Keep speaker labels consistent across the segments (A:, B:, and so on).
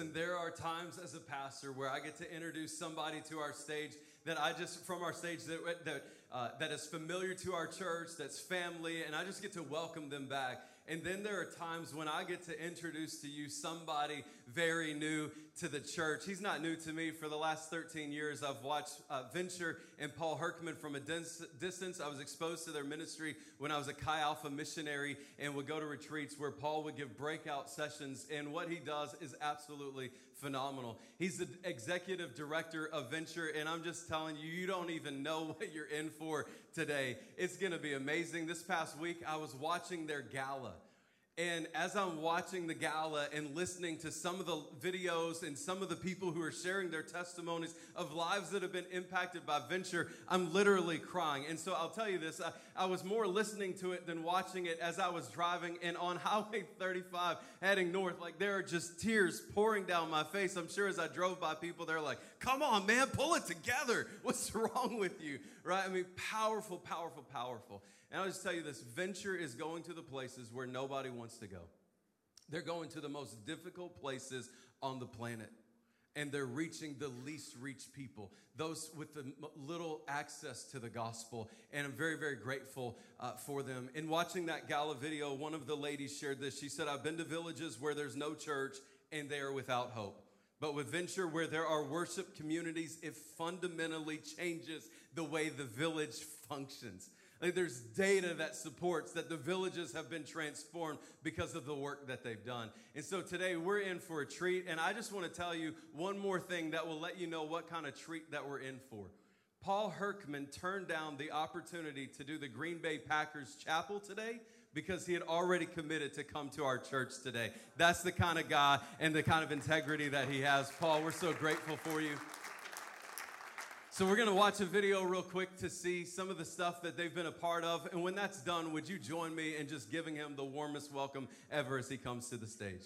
A: Listen, there are times as a pastor where I get to introduce somebody to our stage that I just, from our stage, that, that, uh, that is familiar to our church, that's family, and I just get to welcome them back. And then there are times when I get to introduce to you somebody very new to the church. He's not new to me. For the last 13 years, I've watched uh, Venture and Paul Herkman from a distance. I was exposed to their ministry when I was a Chi Alpha missionary and would go to retreats where Paul would give breakout sessions. And what he does is absolutely phenomenal. He's the executive director of Venture, and I'm just telling you, you don't even know what you're in for today. It's going to be amazing. This past week, I was watching their gala. And as I'm watching the gala and listening to some of the videos and some of the people who are sharing their testimonies of lives that have been impacted by venture, I'm literally crying. And so I'll tell you this I, I was more listening to it than watching it as I was driving and on Highway 35 heading north. Like there are just tears pouring down my face. I'm sure as I drove by people, they're like, come on, man, pull it together. What's wrong with you? Right? I mean, powerful, powerful, powerful. And I'll just tell you this venture is going to the places where nobody wants to go. They're going to the most difficult places on the planet. And they're reaching the least reached people, those with the little access to the gospel. And I'm very, very grateful uh, for them. In watching that gala video, one of the ladies shared this. She said, I've been to villages where there's no church and they are without hope. But with Venture, where there are worship communities, it fundamentally changes the way the village functions. Like there's data that supports that the villages have been transformed because of the work that they've done. And so today we're in for a treat. And I just want to tell you one more thing that will let you know what kind of treat that we're in for. Paul Herkman turned down the opportunity to do the Green Bay Packers chapel today because he had already committed to come to our church today. That's the kind of guy and the kind of integrity that he has. Paul, we're so grateful for you. So, we're going to watch a video real quick to see some of the stuff that they've been a part of. And when that's done, would you join me in just giving him the warmest welcome ever as he comes to the stage?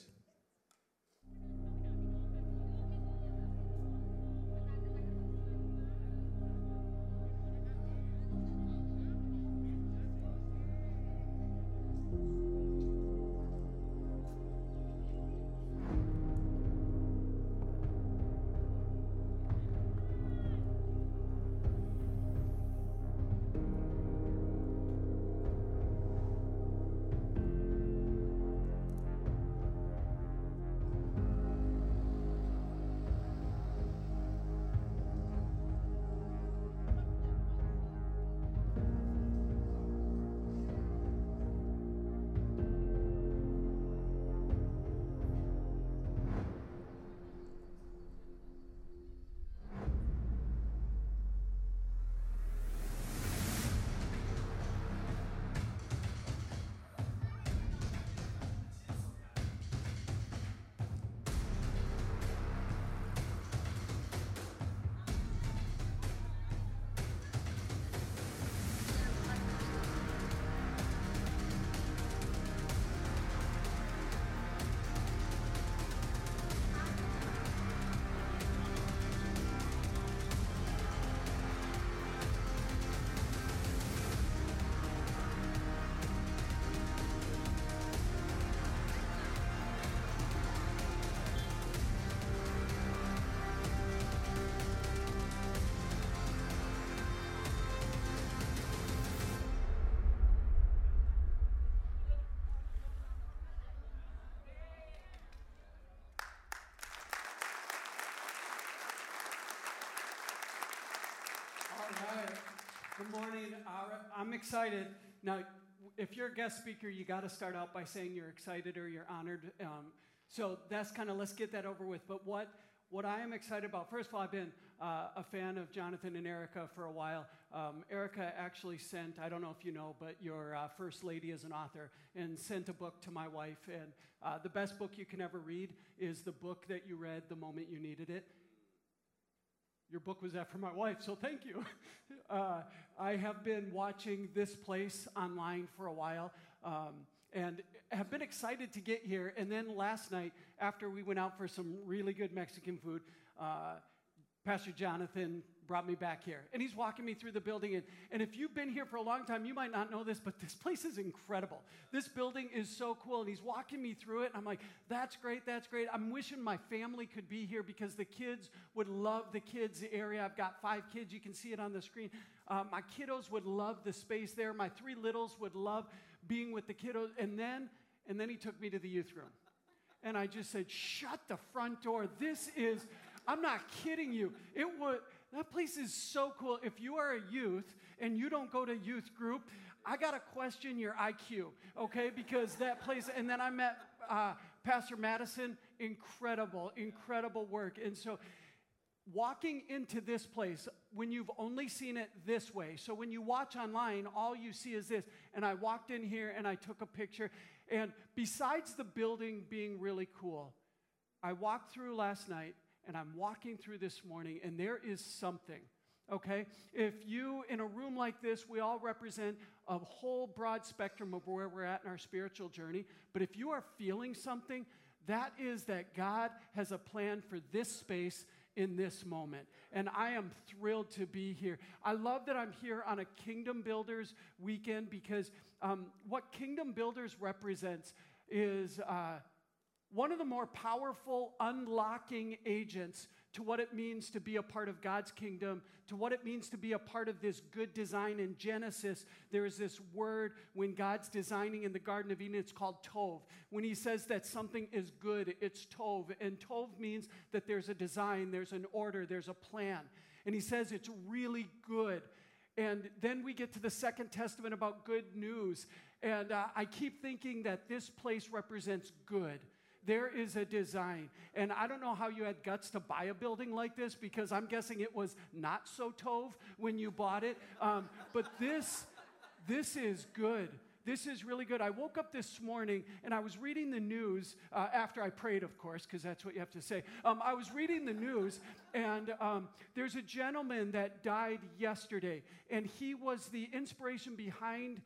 B: Good morning. I'm excited. Now, if you're a guest speaker, you got to start out by saying you're excited or you're honored. Um, so that's kind of let's get that over with. But what what I am excited about, first of all, I've been uh, a fan of Jonathan and Erica for a while. Um, Erica actually sent, I don't know if you know, but your uh, first lady is an author and sent a book to my wife. And uh, the best book you can ever read is the book that you read the moment you needed it. Your book was that for my wife, so thank you. Uh, I have been watching this place online for a while. Um, and have been excited to get here. And then last night, after we went out for some really good Mexican food, uh, Pastor Jonathan brought me back here. And he's walking me through the building. And, and if you've been here for a long time, you might not know this, but this place is incredible. This building is so cool. And he's walking me through it. And I'm like, that's great, that's great. I'm wishing my family could be here because the kids would love the kids' area. I've got five kids. You can see it on the screen. Uh, my kiddos would love the space there. My three littles would love being with the kiddos. And then, and then he took me to the youth room. And I just said, shut the front door. This is, I'm not kidding you. It would, that place is so cool. If you are a youth and you don't go to youth group, I got to question your IQ, okay? Because that place, and then I met uh, Pastor Madison, incredible, incredible work. And so, walking into this place when you've only seen it this way. So when you watch online, all you see is this. And I walked in here and I took a picture. And besides the building being really cool, I walked through last night and I'm walking through this morning, and there is something. Okay? If you, in a room like this, we all represent a whole broad spectrum of where we're at in our spiritual journey. But if you are feeling something, that is that God has a plan for this space in this moment. And I am thrilled to be here. I love that I'm here on a Kingdom Builders weekend because um, what Kingdom Builders represents is uh, one of the more powerful unlocking agents to what it means to be a part of God's kingdom, to what it means to be a part of this good design. In Genesis, there is this word when God's designing in the Garden of Eden, it's called Tov. When he says that something is good, it's Tov. And Tov means that there's a design, there's an order, there's a plan. And he says it's really good. And then we get to the Second Testament about good news. And uh, I keep thinking that this place represents good there is a design. And I don't know how you had guts to buy a building like this because I'm guessing it was not so Tov when you bought it. Um, but this, this is good. This is really good. I woke up this morning and I was reading the news uh, after I prayed, of course, because that's what you have to say. Um, I was reading the news, and um, there's a gentleman that died yesterday, and he was the inspiration behind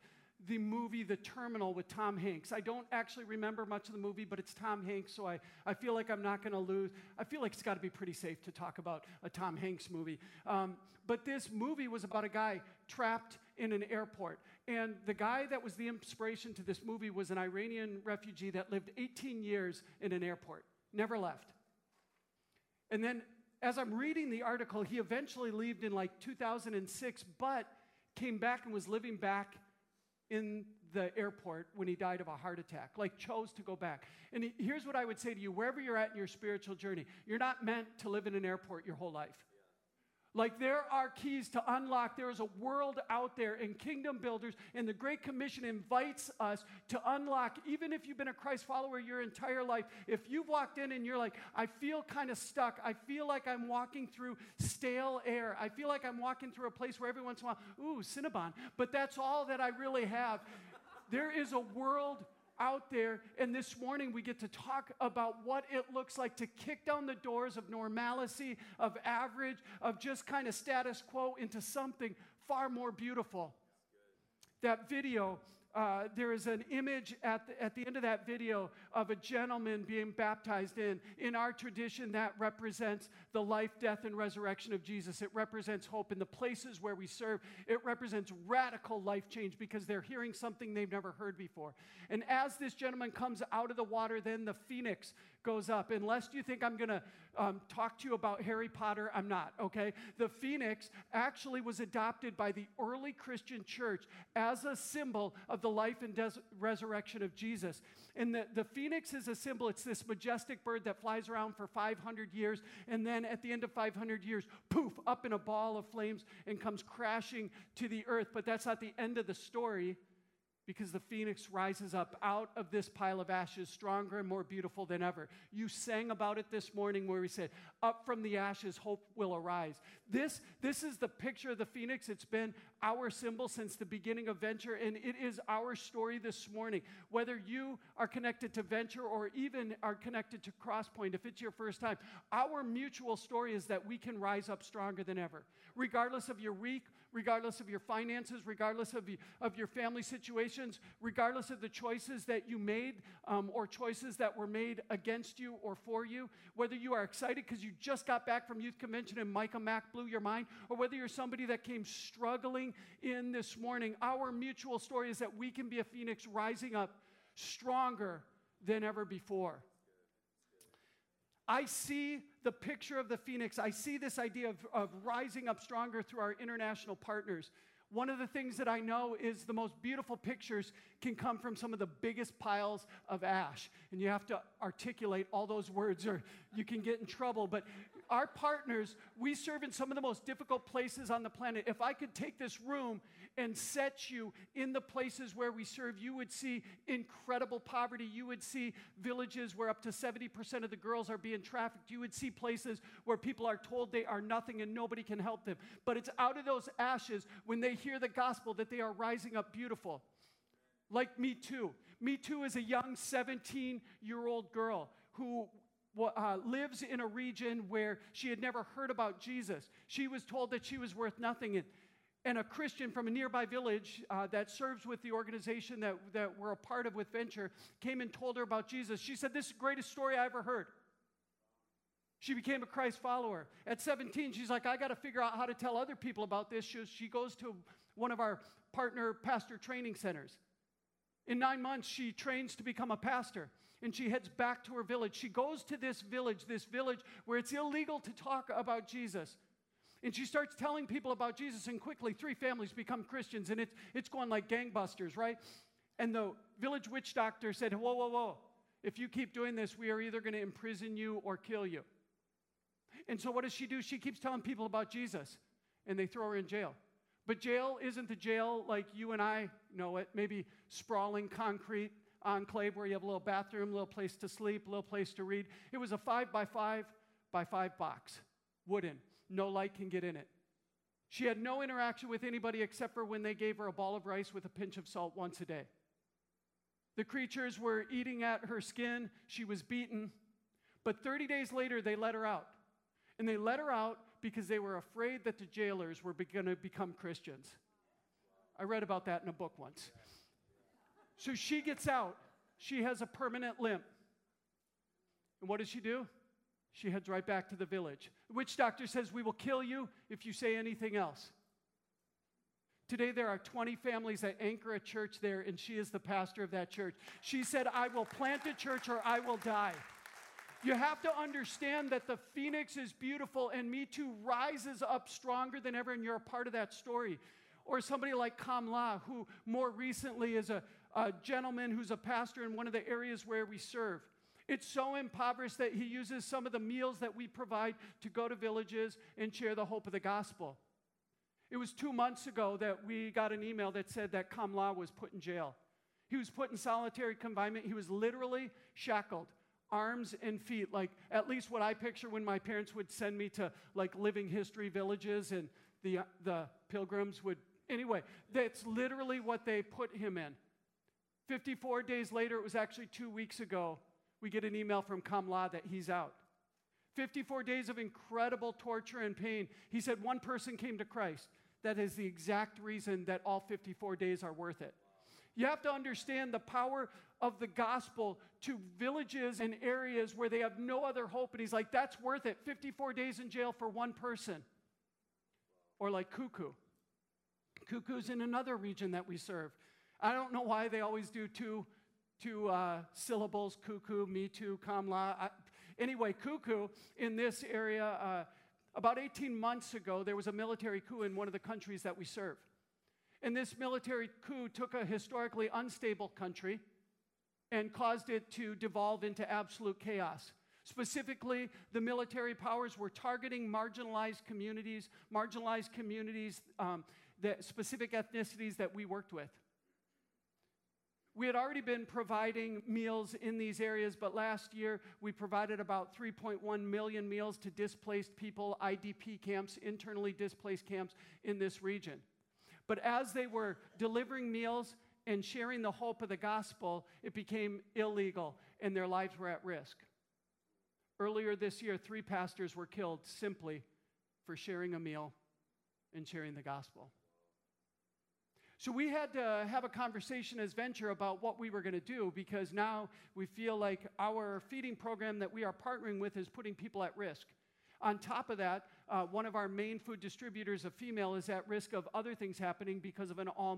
B: the movie The Terminal with Tom Hanks. I don't actually remember much of the movie, but it's Tom Hanks, so I, I feel like I'm not going to lose. I feel like it's got to be pretty safe to talk about a Tom Hanks movie. Um, but this movie was about a guy trapped in an airport. And the guy that was the inspiration to this movie was an Iranian refugee that lived 18 years in an airport, never left. And then as I'm reading the article, he eventually left in like 2006, but came back and was living back in the airport when he died of a heart attack, like chose to go back. And here's what I would say to you wherever you're at in your spiritual journey, you're not meant to live in an airport your whole life. Like there are keys to unlock. There is a world out there, and Kingdom Builders and the Great Commission invites us to unlock, even if you've been a Christ follower your entire life. If you've walked in and you're like, I feel kind of stuck, I feel like I'm walking through stale air, I feel like I'm walking through a place where every once in a while, ooh, Cinnabon, but that's all that I really have. There is a world out there. And this morning we get to talk about what it looks like to kick down the doors of normalcy, of average, of just kind of status quo into something far more beautiful. That video uh, there is an image at the, at the end of that video of a gentleman being baptized in. In our tradition, that represents the life, death, and resurrection of Jesus. It represents hope in the places where we serve. It represents radical life change because they're hearing something they've never heard before. And as this gentleman comes out of the water, then the phoenix goes up. Unless you think I'm going to um, talk to you about Harry Potter, I'm not, okay? The phoenix actually was adopted by the early Christian church as a symbol of the life and des- resurrection of Jesus. And the, the phoenix is a symbol, it's this majestic bird that flies around for 500 years, and then at the end of 500 years, poof, up in a ball of flames and comes crashing to the earth. But that's not the end of the story because the phoenix rises up out of this pile of ashes stronger and more beautiful than ever. You sang about it this morning where we said, Up from the ashes, hope will arise. This, this is the picture of the phoenix. It's been our symbol since the beginning of Venture, and it is our story this morning. Whether you are connected to Venture or even are connected to Crosspoint, if it's your first time, our mutual story is that we can rise up stronger than ever. Regardless of your week, regardless of your finances, regardless of, of your family situations, regardless of the choices that you made um, or choices that were made against you or for you, whether you are excited because you just got back from youth convention and Micah Mack blew your mind, or whether you're somebody that came struggling in this morning, our mutual story is that we can be a phoenix rising up stronger than ever before. I see the picture of the phoenix. I see this idea of, of rising up stronger through our international partners. One of the things that I know is the most beautiful pictures can come from some of the biggest piles of ash. And you have to articulate all those words or you can get in trouble. But our partners, we serve in some of the most difficult places on the planet. If I could take this room and set you in the places where we serve, you would see incredible poverty. You would see villages where up to 70% of the girls are being trafficked. You would see places where people are told they are nothing and nobody can help them. But it's out of those ashes when they hear the gospel that they are rising up beautiful. Like Me Too. Me Too is a young 17 year old girl who uh, lives in a region where she had never heard about Jesus. She was told that she was worth nothing. And and a Christian from a nearby village uh, that serves with the organization that, that we're a part of with Venture came and told her about Jesus. She said, This is the greatest story I ever heard. She became a Christ follower. At 17, she's like, I got to figure out how to tell other people about this. She, she goes to one of our partner pastor training centers. In nine months, she trains to become a pastor and she heads back to her village. She goes to this village, this village where it's illegal to talk about Jesus. And she starts telling people about Jesus, and quickly three families become Christians, and it's, it's going like gangbusters, right? And the village witch doctor said, Whoa, whoa, whoa. If you keep doing this, we are either going to imprison you or kill you. And so what does she do? She keeps telling people about Jesus, and they throw her in jail. But jail isn't the jail like you and I know it, maybe sprawling concrete enclave where you have a little bathroom, a little place to sleep, a little place to read. It was a five by five by five box, wooden no light can get in it. She had no interaction with anybody except for when they gave her a ball of rice with a pinch of salt once a day. The creatures were eating at her skin. She was beaten. But 30 days later, they let her out. And they let her out because they were afraid that the jailers were going to become Christians. I read about that in a book once. So she gets out. She has a permanent limp. And what does she do? She heads right back to the village. The witch doctor says, We will kill you if you say anything else. Today, there are 20 families that anchor a church there, and she is the pastor of that church. She said, I will plant a church or I will die. You have to understand that the phoenix is beautiful, and Me Too rises up stronger than ever, and you're a part of that story. Or somebody like Kamla, who more recently is a, a gentleman who's a pastor in one of the areas where we serve. It's so impoverished that he uses some of the meals that we provide to go to villages and share the hope of the gospel. It was two months ago that we got an email that said that Kamla was put in jail. He was put in solitary confinement. He was literally shackled, arms and feet, like at least what I picture when my parents would send me to like living history villages and the, the pilgrims would. Anyway, that's literally what they put him in. 54 days later, it was actually two weeks ago, we get an email from Kamla that he's out. 54 days of incredible torture and pain. He said one person came to Christ. That is the exact reason that all 54 days are worth it. You have to understand the power of the gospel to villages and areas where they have no other hope. And he's like, that's worth it. 54 days in jail for one person. Or like Cuckoo. Cuckoo's in another region that we serve. I don't know why they always do two two uh, syllables cuckoo, me too, kamla. I, anyway, cuckoo in this area, uh, about 18 months ago, there was a military coup in one of the countries that we serve. And this military coup took a historically unstable country and caused it to devolve into absolute chaos. Specifically, the military powers were targeting marginalized communities, marginalized communities, um, the specific ethnicities that we worked with. We had already been providing meals in these areas, but last year we provided about 3.1 million meals to displaced people, IDP camps, internally displaced camps in this region. But as they were delivering meals and sharing the hope of the gospel, it became illegal and their lives were at risk. Earlier this year, three pastors were killed simply for sharing a meal and sharing the gospel. So we had to have a conversation as Venture about what we were going to do because now we feel like our feeding program that we are partnering with is putting people at risk. On top of that, uh, one of our main food distributors, a female, is at risk of other things happening because of an all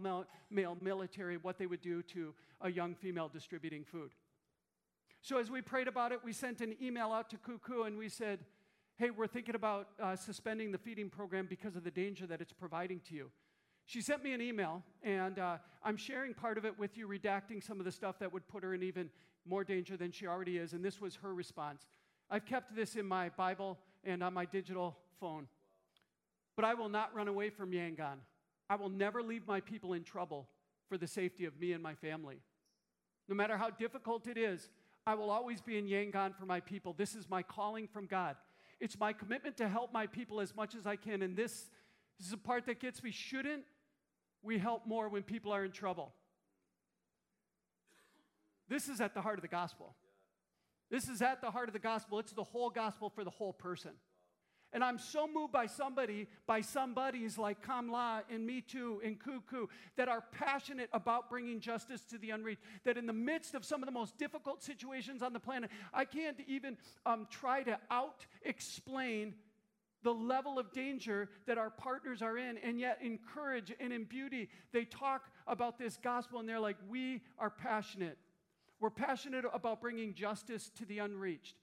B: male military, what they would do to a young female distributing food. So as we prayed about it, we sent an email out to Cuckoo and we said, hey, we're thinking about uh, suspending the feeding program because of the danger that it's providing to you. She sent me an email, and uh, I'm sharing part of it with you, redacting some of the stuff that would put her in even more danger than she already is. And this was her response. I've kept this in my Bible and on my digital phone. But I will not run away from Yangon. I will never leave my people in trouble for the safety of me and my family. No matter how difficult it is, I will always be in Yangon for my people. This is my calling from God. It's my commitment to help my people as much as I can. And this, this is a part that gets me. Shouldn't we help more when people are in trouble. This is at the heart of the gospel. This is at the heart of the gospel. It's the whole gospel for the whole person. And I'm so moved by somebody, by somebodies like Kamla and Me Too and Cuckoo that are passionate about bringing justice to the unreached. That in the midst of some of the most difficult situations on the planet, I can't even um, try to out explain the level of danger that our partners are in, and yet in courage and in beauty, they talk about this gospel and they're like, We are passionate. We're passionate about bringing justice to the unreached.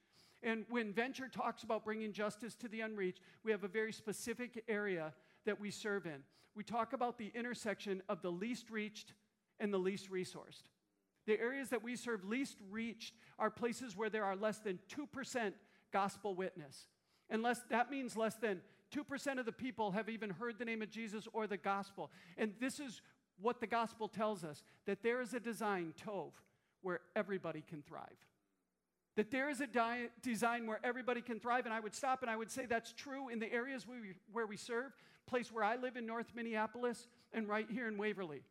B: And when Venture talks about bringing justice to the unreached, we have a very specific area that we serve in. We talk about the intersection of the least reached and the least resourced. The areas that we serve least reached are places where there are less than 2% gospel witness. And less, that means less than 2% of the people have even heard the name of Jesus or the gospel. And this is what the gospel tells us that there is a design, Tov, where everybody can thrive. That there is a di- design where everybody can thrive. And I would stop and I would say that's true in the areas we, where we serve, place where I live in North Minneapolis and right here in Waverly.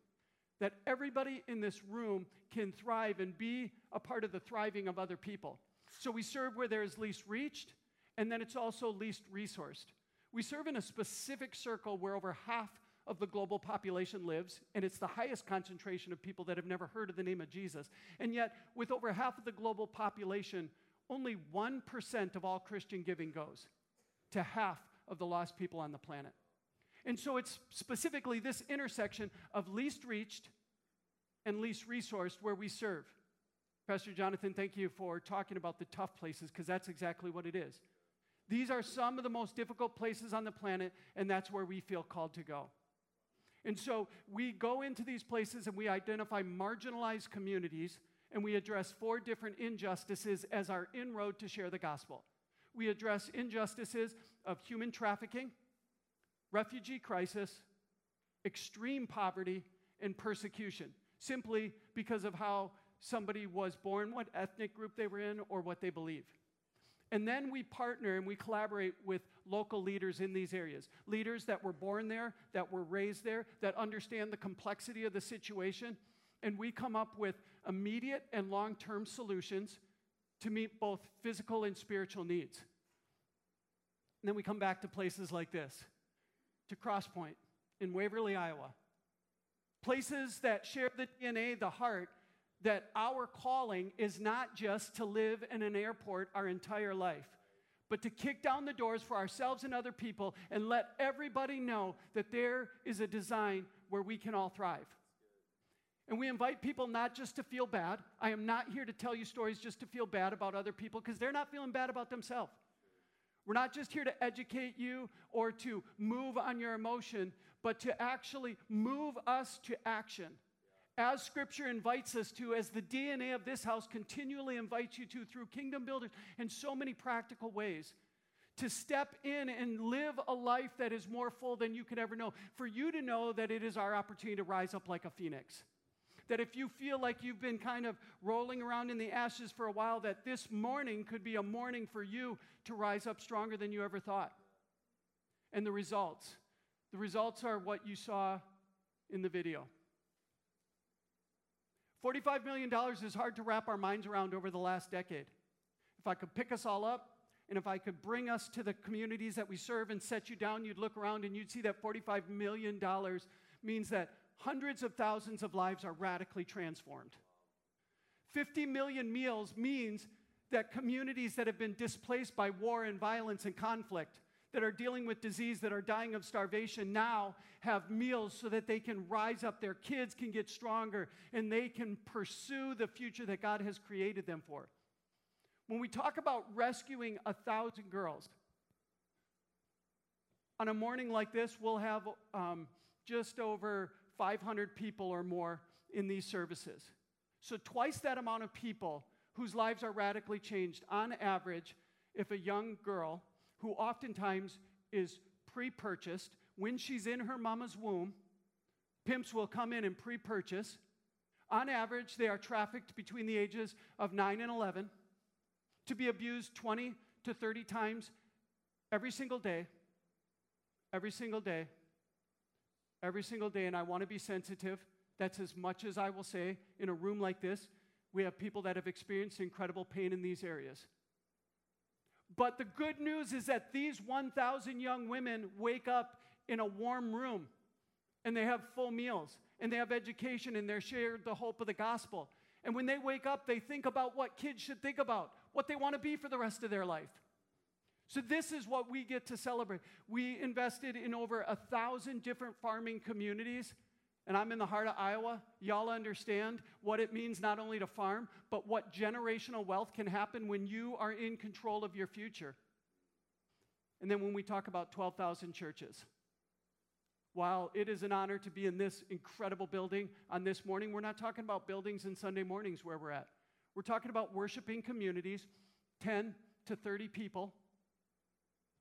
B: That everybody in this room can thrive and be a part of the thriving of other people. So we serve where there is least reached, and then it's also least resourced. We serve in a specific circle where over half of the global population lives, and it's the highest concentration of people that have never heard of the name of Jesus. And yet, with over half of the global population, only 1% of all Christian giving goes to half of the lost people on the planet. And so it's specifically this intersection of least reached and least resourced where we serve. Pastor Jonathan, thank you for talking about the tough places because that's exactly what it is. These are some of the most difficult places on the planet, and that's where we feel called to go. And so we go into these places and we identify marginalized communities and we address four different injustices as our inroad to share the gospel. We address injustices of human trafficking, refugee crisis, extreme poverty, and persecution, simply because of how somebody was born, what ethnic group they were in, or what they believe. And then we partner and we collaborate with local leaders in these areas. Leaders that were born there, that were raised there, that understand the complexity of the situation. And we come up with immediate and long term solutions to meet both physical and spiritual needs. And then we come back to places like this to Crosspoint in Waverly, Iowa. Places that share the DNA, the heart that our calling is not just to live in an airport our entire life, but to kick down the doors for ourselves and other people and let everybody know that there is a design where we can all thrive. And we invite people not just to feel bad. I am not here to tell you stories just to feel bad about other people because they're not feeling bad about themselves. We're not just here to educate you or to move on your emotion, but to actually move us to action as Scripture invites us to, as the DNA of this house continually invites you to through kingdom builders in so many practical ways, to step in and live a life that is more full than you could ever know. For you to know that it is our opportunity to rise up like a phoenix. That if you feel like you've been kind of rolling around in the ashes for a while, that this morning could be a morning for you to rise up stronger than you ever thought. And the results the results are what you saw in the video. $45 million is hard to wrap our minds around over the last decade. If I could pick us all up and if I could bring us to the communities that we serve and set you down, you'd look around and you'd see that $45 million means that hundreds of thousands of lives are radically transformed. 50 million meals means that communities that have been displaced by war and violence and conflict, that are dealing with disease, that are dying of starvation, now have meals so that they can rise up, their kids can get stronger, and they can pursue the future that God has created them for. When we talk about rescuing a thousand girls, on a morning like this, we'll have um, just over 500 people or more in these services. So, twice that amount of people whose lives are radically changed on average if a young girl who oftentimes is pre purchased when she's in her mama's womb, pimps will come in and pre purchase. On average, they are trafficked between the ages of 9 and 11 to be abused 20 to 30 times every single day, every single day, every single day. And I want to be sensitive. That's as much as I will say in a room like this. We have people that have experienced incredible pain in these areas. But the good news is that these 1,000 young women wake up in a warm room and they have full meals and they have education and they're shared the hope of the gospel. And when they wake up, they think about what kids should think about, what they want to be for the rest of their life. So, this is what we get to celebrate. We invested in over a thousand different farming communities and I'm in the heart of Iowa, y'all understand what it means not only to farm, but what generational wealth can happen when you are in control of your future. And then when we talk about 12,000 churches, while it is an honor to be in this incredible building on this morning, we're not talking about buildings and Sunday mornings where we're at. We're talking about worshiping communities, 10 to 30 people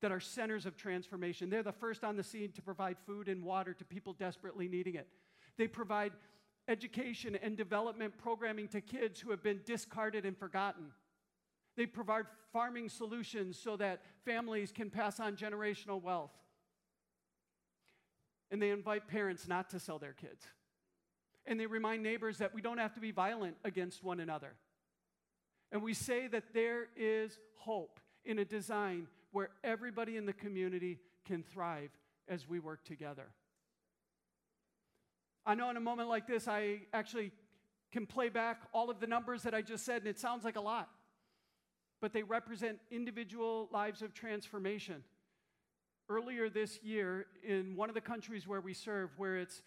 B: that are centers of transformation. They're the first on the scene to provide food and water to people desperately needing it. They provide education and development programming to kids who have been discarded and forgotten. They provide farming solutions so that families can pass on generational wealth. And they invite parents not to sell their kids. And they remind neighbors that we don't have to be violent against one another. And we say that there is hope in a design where everybody in the community can thrive as we work together. I know in a moment like this, I actually can play back all of the numbers that I just said, and it sounds like a lot. But they represent individual lives of transformation. Earlier this year, in one of the countries where we serve, where it's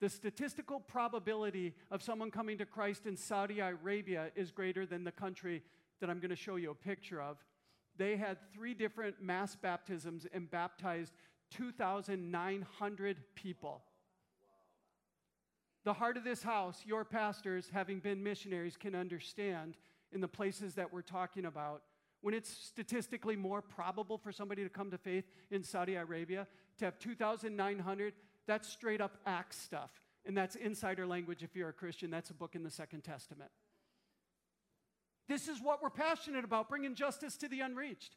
B: the statistical probability of someone coming to Christ in Saudi Arabia is greater than the country that I'm going to show you a picture of. They had three different mass baptisms and baptized 2,900 people. The heart of this house, your pastors, having been missionaries, can understand in the places that we're talking about. When it's statistically more probable for somebody to come to faith in Saudi Arabia, to have 2,900, that's straight up Acts stuff. And that's insider language if you're a Christian. That's a book in the Second Testament. This is what we're passionate about bringing justice to the unreached.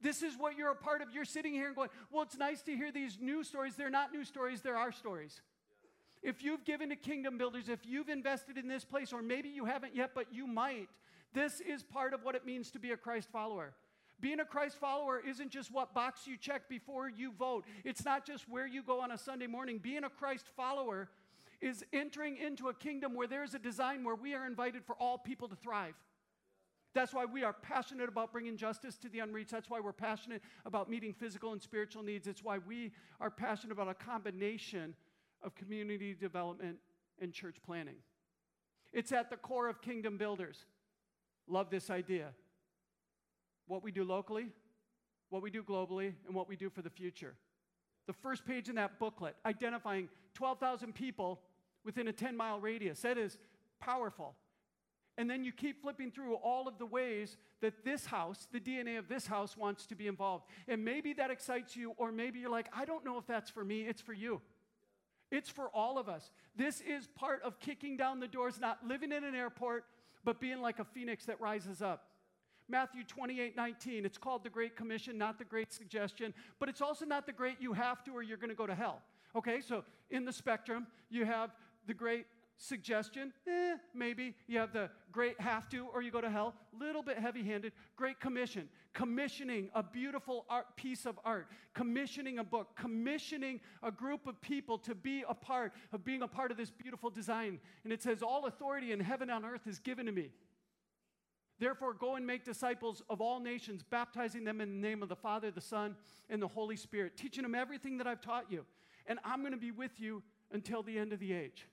B: This is what you're a part of. You're sitting here and going, Well, it's nice to hear these new stories. They're not new stories, they're our stories. If you've given to kingdom builders, if you've invested in this place, or maybe you haven't yet, but you might, this is part of what it means to be a Christ follower. Being a Christ follower isn't just what box you check before you vote. It's not just where you go on a Sunday morning. Being a Christ follower is entering into a kingdom where there's a design where we are invited for all people to thrive. That's why we are passionate about bringing justice to the unreached. That's why we're passionate about meeting physical and spiritual needs. It's why we are passionate about a combination of community development and church planting. It's at the core of kingdom builders. Love this idea. What we do locally, what we do globally, and what we do for the future. The first page in that booklet, identifying 12,000 people within a 10 mile radius. That is powerful. And then you keep flipping through all of the ways that this house, the DNA of this house, wants to be involved. And maybe that excites you, or maybe you're like, I don't know if that's for me, it's for you. It's for all of us. This is part of kicking down the doors, not living in an airport, but being like a phoenix that rises up. Matthew 28 19, it's called the Great Commission, not the Great Suggestion, but it's also not the great you have to or you're going to go to hell. Okay, so in the spectrum, you have the Great Suggestion, eh, maybe. You have the great have to, or you go to hell. Little bit heavy handed. Great commission. Commissioning a beautiful art, piece of art. Commissioning a book. Commissioning a group of people to be a part of being a part of this beautiful design. And it says, All authority in heaven and earth is given to me. Therefore, go and make disciples of all nations, baptizing them in the name of the Father, the Son, and the Holy Spirit, teaching them everything that I've taught you. And I'm going to be with you until the end of the age.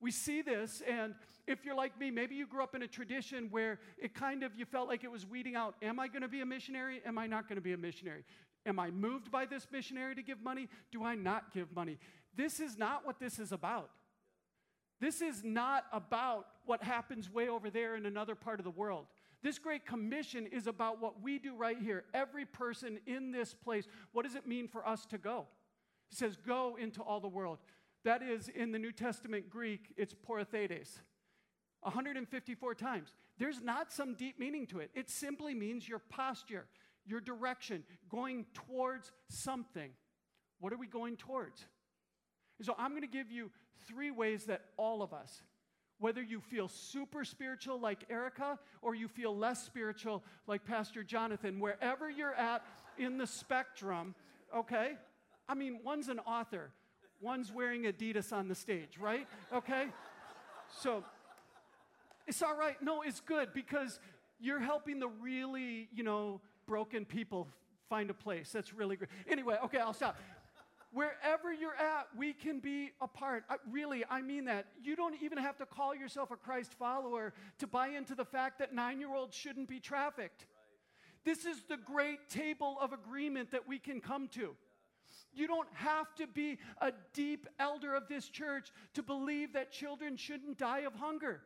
B: We see this, and if you're like me, maybe you grew up in a tradition where it kind of, you felt like it was weeding out Am I going to be a missionary? Am I not going to be a missionary? Am I moved by this missionary to give money? Do I not give money? This is not what this is about. This is not about what happens way over there in another part of the world. This Great Commission is about what we do right here. Every person in this place, what does it mean for us to go? He says, Go into all the world. That is, in the New Testament Greek, it's poreuthentes. 154 times. There's not some deep meaning to it. It simply means your posture, your direction, going towards something. What are we going towards? So I'm going to give you three ways that all of us, whether you feel super spiritual like Erica or you feel less spiritual like Pastor Jonathan, wherever you're at in the spectrum, okay? I mean, one's an author, One's wearing Adidas on the stage, right? Okay? So it's all right. No, it's good because you're helping the really, you know, broken people find a place. That's really great. Anyway, okay, I'll stop. Wherever you're at, we can be a part. I, really, I mean that. You don't even have to call yourself a Christ follower to buy into the fact that nine year olds shouldn't be trafficked. This is the great table of agreement that we can come to. You don't have to be a deep elder of this church to believe that children shouldn't die of hunger.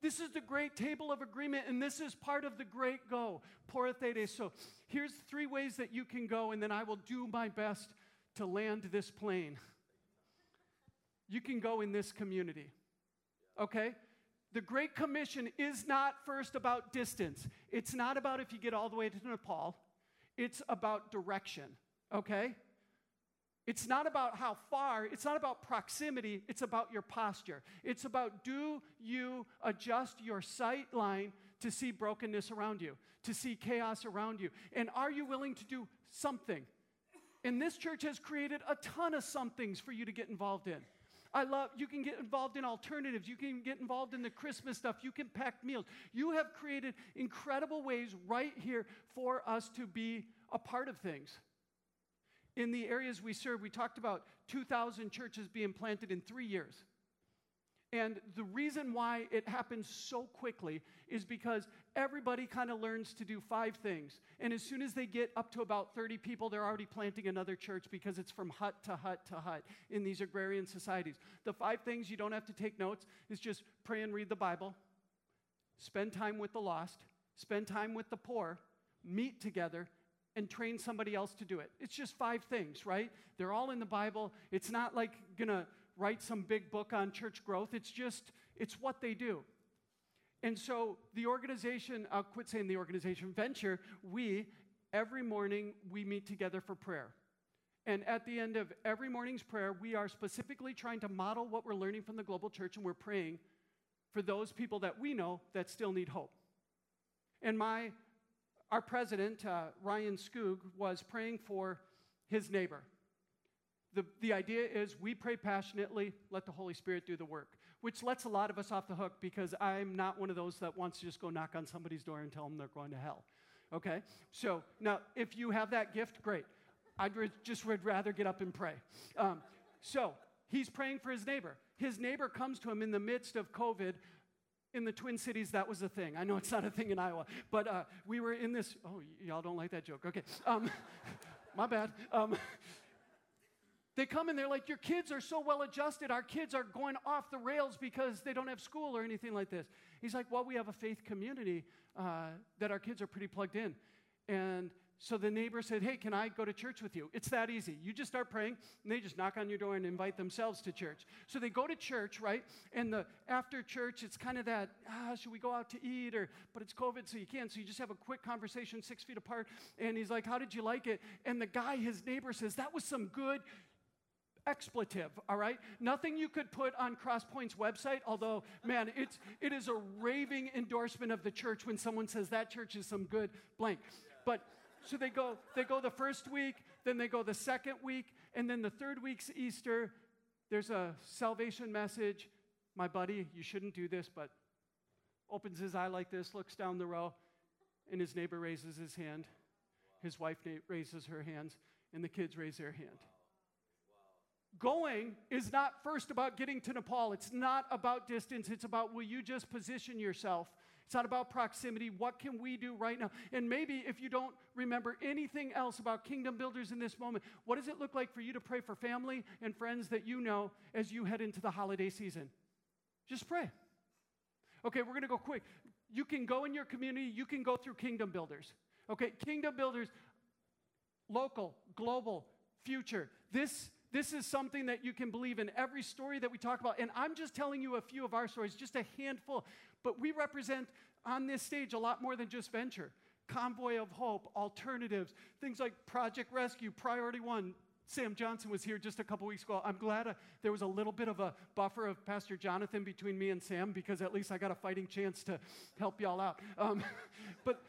B: This is the great table of agreement, and this is part of the great go. So here's three ways that you can go, and then I will do my best to land this plane. You can go in this community, okay? The Great Commission is not first about distance. It's not about if you get all the way to Nepal. It's about direction, okay? It's not about how far, it's not about proximity, it's about your posture. It's about do you adjust your sight line to see brokenness around you, to see chaos around you? And are you willing to do something? And this church has created a ton of somethings for you to get involved in. I love, you can get involved in alternatives. You can get involved in the Christmas stuff. You can pack meals. You have created incredible ways right here for us to be a part of things in the areas we serve, we talked about 2,000 churches being planted in three years. And the reason why it happens so quickly is because everybody kind of learns to do five things. And as soon as they get up to about 30 people, they're already planting another church because it's from hut to hut to hut in these agrarian societies. The five things you don't have to take notes is just pray and read the Bible, spend time with the lost, spend time with the poor, meet together, and train somebody else to do it. It's just five things, right? They're all in the Bible. It's not like going to write some big book on church growth. It's just, it's what they do. And so the organization, I'll quit saying the organization, Venture, we, every morning, we meet together for prayer. And at the end of every morning's prayer, we are specifically trying to model what we're learning from the global church, and we're praying for those people that we know that still need hope. And my our president, uh, Ryan Skoog, was praying for his neighbor. The, the idea is we pray passionately, let the Holy Spirit do the work, which lets a lot of us off the hook because I'm not one of those that wants to just go knock on somebody's door and tell them they're going to hell. Okay? So now, if you have that gift, great. I'd re- just would rather get up and pray. Um, so he's praying for his neighbor. His neighbor comes to him in the midst of COVID in the Twin Cities, that was a thing. I know it's not a thing in Iowa, but uh, we were in this. Oh, y- y'all don't like that joke. Okay. Um, my bad. Um, they come and they're like, Your kids are so well adjusted. Our kids are going off the rails because they don't have school or anything like this. He's like, Well, we have a faith community uh, that our kids are pretty plugged in. And so the neighbor said, Hey, can I go to church with you? It's that easy. You just start praying, and they just knock on your door and invite themselves to church. So they go to church, right? And the after church, it's kind of that, ah, should we go out to eat? Or but it's COVID, so you can't. So you just have a quick conversation six feet apart. And he's like, How did you like it? And the guy, his neighbor, says, That was some good expletive, all right? Nothing you could put on Crosspoint's website, although, man, it's, it is a raving endorsement of the church when someone says that church is some good blank. But so they go, they go the first week, then they go the second week, and then the third week's Easter. There's a salvation message. My buddy, you shouldn't do this, but opens his eye like this, looks down the row, and his neighbor raises his hand. His wife raises her hands, and the kids raise their hand. Going is not first about getting to Nepal. It's not about distance. It's about will you just position yourself it's not about proximity. What can we do right now? And maybe if you don't remember anything else about kingdom builders in this moment, what does it look like for you to pray for family and friends that you know as you head into the holiday season? Just pray. Okay, we're going to go quick. You can go in your community, you can go through kingdom builders. Okay, kingdom builders, local, global, future. This this is something that you can believe in every story that we talk about. And I'm just telling you a few of our stories, just a handful. But we represent on this stage a lot more than just venture. Convoy of Hope, alternatives, things like Project Rescue, Priority One. Sam Johnson was here just a couple weeks ago. I'm glad uh, there was a little bit of a buffer of Pastor Jonathan between me and Sam because at least I got a fighting chance to help y'all out. Um, but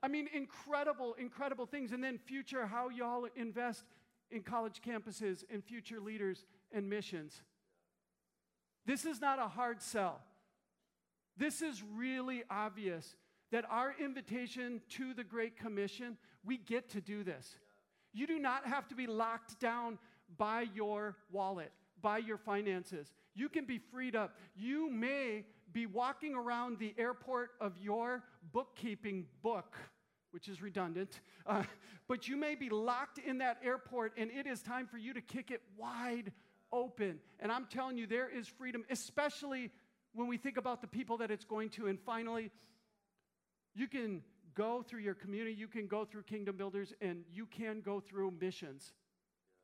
B: I mean, incredible, incredible things. And then future, how y'all invest in college campuses and future leaders and missions. This is not a hard sell. This is really obvious that our invitation to the Great Commission, we get to do this. You do not have to be locked down by your wallet, by your finances. You can be freed up. You may be walking around the airport of your bookkeeping book, which is redundant, uh, but you may be locked in that airport and it is time for you to kick it wide open. And I'm telling you, there is freedom, especially when we think about the people that it's going to. And finally, you can go through your community, you can go through kingdom builders, and you can go through missions.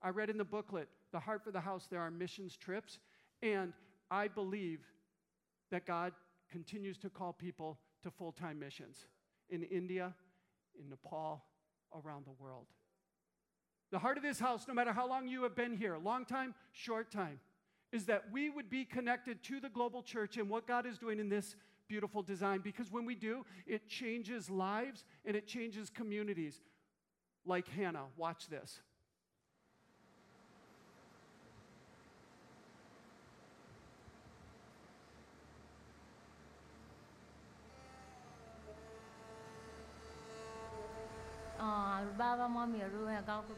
B: I read in the booklet, The Heart for the House, there are missions trips. And I believe that God continues to call people to full time missions in India, in Nepal, around the world. The heart of this house, no matter how long you have been here, long time, short time, is that we would be connected to the global church and what God is doing in this beautiful design. Because when we do, it changes lives and it changes communities. Like Hannah, watch this.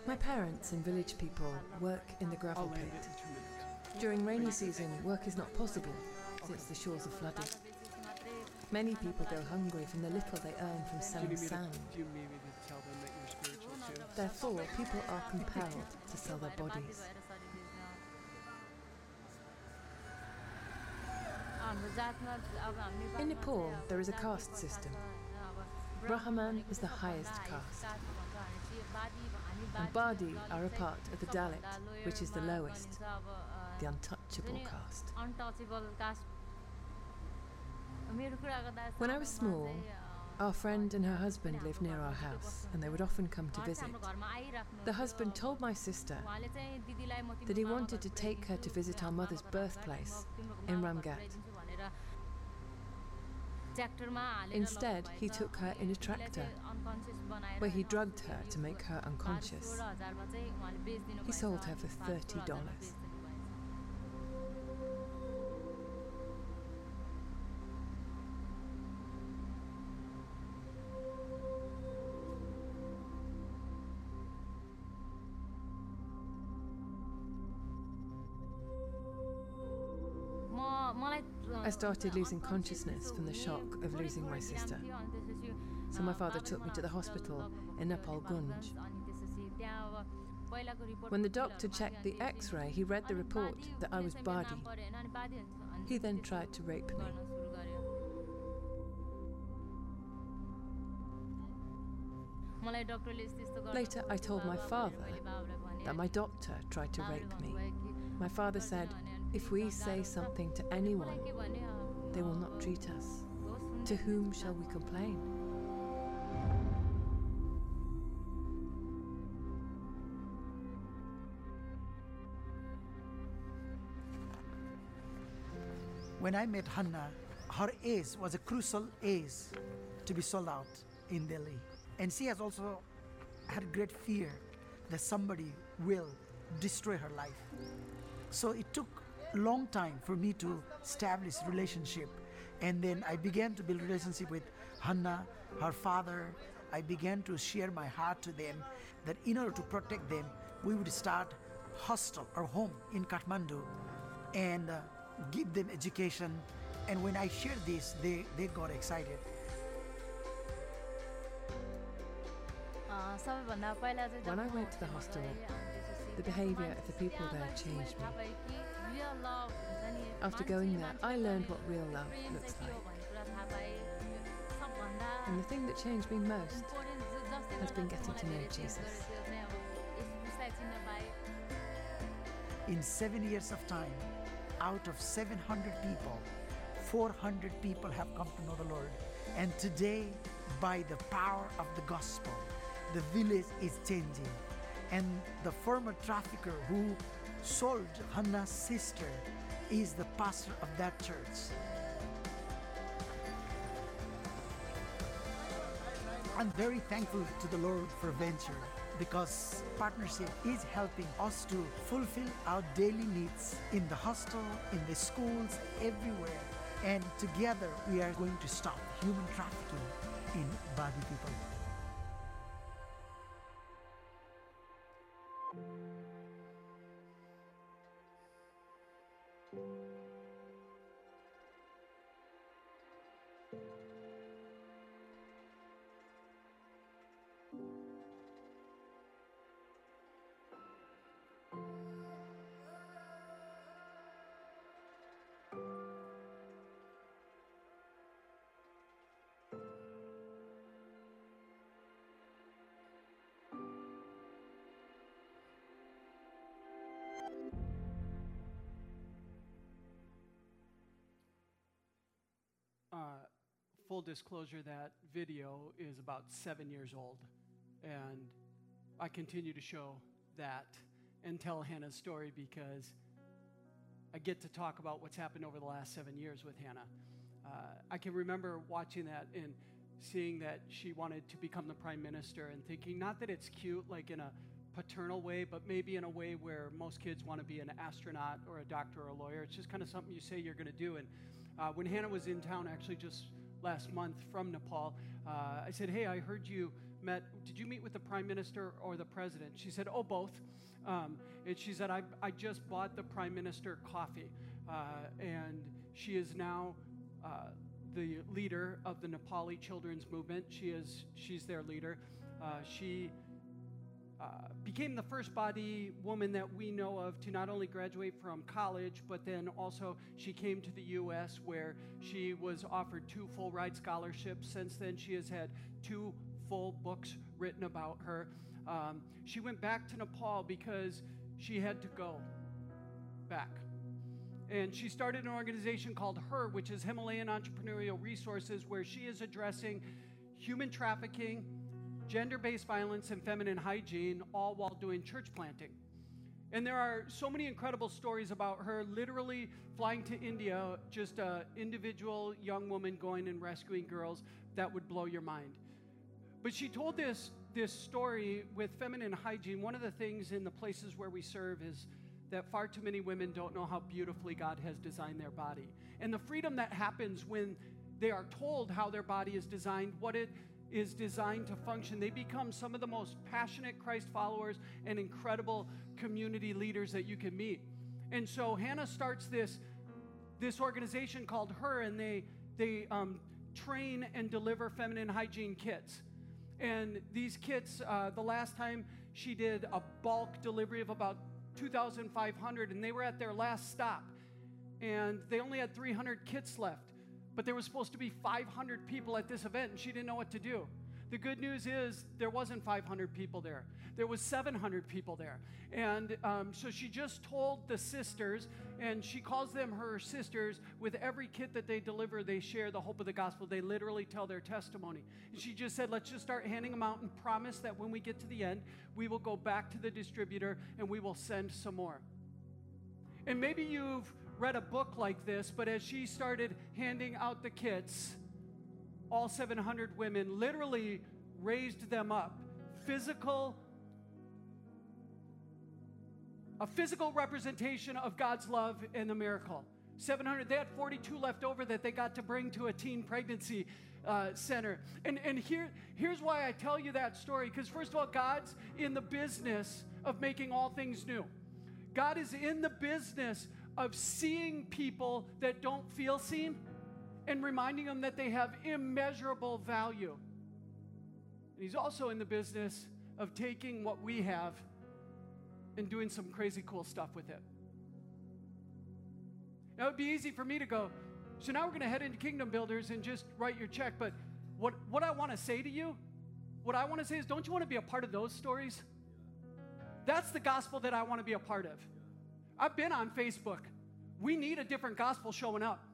C: My parents and village people work in the gravel pit. During rainy season, work is not possible since the shores are flooded. Many people go hungry from the little they earn from selling sand. Therefore, people are compelled to sell their bodies. In Nepal, there is a caste system. Brahman is the highest caste. And Badi are a part of the Dalit, which is the lowest the untouchable caste. When I was small, our friend and her husband lived near our house, and they would often come to visit. The husband told my sister that he wanted to take her to visit our mother's birthplace in Ramgat. Instead, he took her in a tractor, where he drugged her to make her unconscious. He sold her for $30. Started losing consciousness from the shock of losing my sister. So my father took me to the hospital in Nepalgunj. When the doctor checked the x ray, he read the report that I was Badi. He then tried to rape me. Later, I told my father that my doctor tried to rape me. My father said, If we say something to anyone, they will not treat us. To whom shall we complain?
D: When I met Hannah, her ace was a crucial ace to be sold out in Delhi. And she has also had great fear that somebody will destroy her life. So it took long time for me to establish relationship. And then I began to build relationship with Hannah, her father. I began to share my heart to them that in order to protect them, we would start hostel or home in Kathmandu and uh, give them education. And when I shared this, they, they got excited.
C: When I went to the hostel, the behaviour of the people there changed me. After going there, I learned what real love looks like. And the thing that changed me most has been getting to know Jesus.
D: In seven years of time, out of 700 people, 400 people have come to know the Lord. And today, by the power of the gospel, the village is changing. And the former trafficker who sold Hannah's sister is the pastor of that church. I'm very thankful to the Lord for Venture because partnership is helping us to fulfill our daily needs in the hostel, in the schools, everywhere. And together we are going to stop human trafficking in Badi people.
B: Full disclosure that video is about seven years old. And I continue to show that and tell Hannah's story because I get to talk about what's happened over the last seven years with Hannah. Uh, I can remember watching that and seeing that she wanted to become the prime minister and thinking not that it's cute, like in a paternal way, but maybe in a way where most kids want to be an astronaut or a doctor or a lawyer. It's just kind of something you say you're going to do. And uh, when Hannah was in town, actually just last month from Nepal, uh, I said, Hey, I heard you met, did you meet with the prime minister or the president? She said, Oh, both. Um, and she said, I, I just bought the prime minister coffee. Uh, and she is now uh, the leader of the Nepali children's movement. She is, she's their leader. Uh, she uh, became the first Badi woman that we know of to not only graduate from college, but then also she came to the U.S. where she was offered two full ride scholarships. Since then, she has had two full books written about her. Um, she went back to Nepal because she had to go back. And she started an organization called HER, which is Himalayan Entrepreneurial Resources, where she is addressing human trafficking gender based violence, and feminine hygiene, all while doing church planting. And there are so many incredible stories about her literally flying to India, just an individual young woman going and rescuing girls that would blow your mind. But she told this, this story with feminine hygiene. One of the things in the places where we serve is that far too many women don't know how beautifully God has designed their body. And the freedom that happens when they are told how their body is designed, what it is designed to function. They become some of the most passionate Christ followers and incredible community leaders that you can meet. And so Hannah starts this, this organization called Her, and they, they um, train and deliver feminine hygiene kits. And these kits, uh, the last time she did a bulk delivery of about 2,500, and they were at their last stop. And they only had 300 kits left but there was supposed to be 500 people at this event and she didn't know what to do. The good news is there wasn't 500 people there. There was 700 people there. And um, so she just told the sisters, and she calls them her sisters. With every kit that they deliver, they share the hope of the gospel. They literally tell their testimony. And she just said, let's just start handing them out and promise that when we get to the end, we will go back to the distributor and we will send some more. And maybe you've read a book like this, but as she started handing out the kits, all 700 women, literally raised them up. Physical, a physical representation of God's love and the miracle. 700, they had 42 left over that they got to bring to a teen pregnancy uh, center. And, and here, here's why I tell you that story because, first of all, God's in the business of making all things new. God is in the business of seeing people that don't feel seen and reminding them that they have immeasurable value. And he's also in the business of taking what we have and doing some crazy cool stuff with it. Now, it would be easy for me to go, so now we're going to head into Kingdom Builders and just write your check. But what, what I want to say to you, what I want to say is, don't you want to be a part of those stories? That's the gospel that I want to be a part of. I've been on Facebook. We need a different gospel showing up.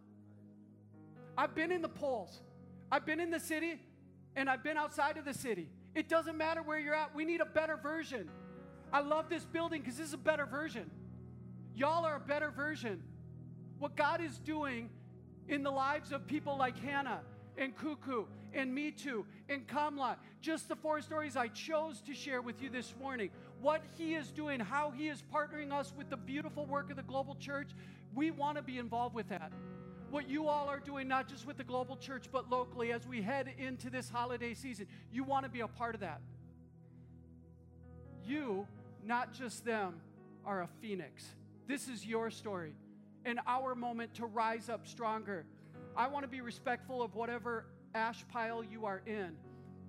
B: I've been in the polls, I've been in the city, and I've been outside of the city. It doesn't matter where you're at, we need a better version. I love this building because this is a better version. Y'all are a better version. What God is doing in the lives of people like Hannah and Cuckoo and Me Too and Kamla, just the four stories I chose to share with you this morning. What He is doing, how He is partnering us with the beautiful work of the global church, we want to be involved with that what you all are doing, not just with the global church, but locally as we head into this holiday season. You want to be a part of that. You, not just them, are a phoenix. This is your story and our moment to rise up stronger. I want to be respectful of whatever ash pile you are in,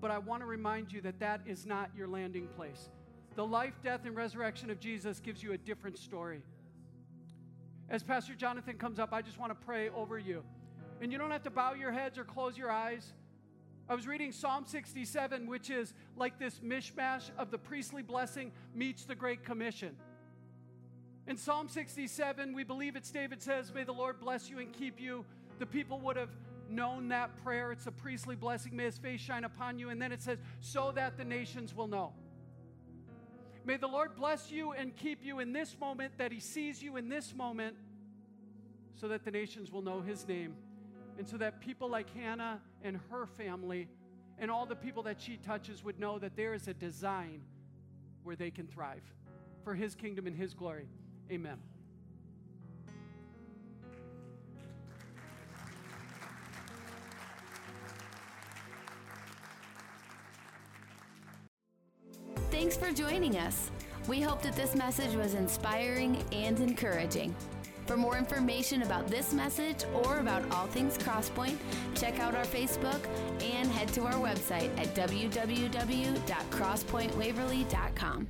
B: but I want to remind you that that is not your landing place. The life, death, and resurrection of Jesus gives you a different story. As Pastor Jonathan comes up, I just want to pray over you. And you don't have to bow your heads or close your eyes. I was reading Psalm 67, which is like this mishmash of the priestly blessing meets the Great Commission. In Psalm 67, we believe it's David says, May the Lord bless you and keep you. The people would have known that prayer. It's a priestly blessing. May his face shine upon you. And then it says, So that the nations will know. May the Lord bless you and keep you in this moment, that He sees you in this moment, so that the nations will know His name. And so that people like Hannah and her family and all the people that she touches would know that there is a design where they can thrive for His kingdom and His glory. Amen.
E: Thanks for joining us. We hope that this message was inspiring and encouraging. For more information about this message or about all things Crosspoint, check out our Facebook and head to our website at www.crosspointwaverly.com.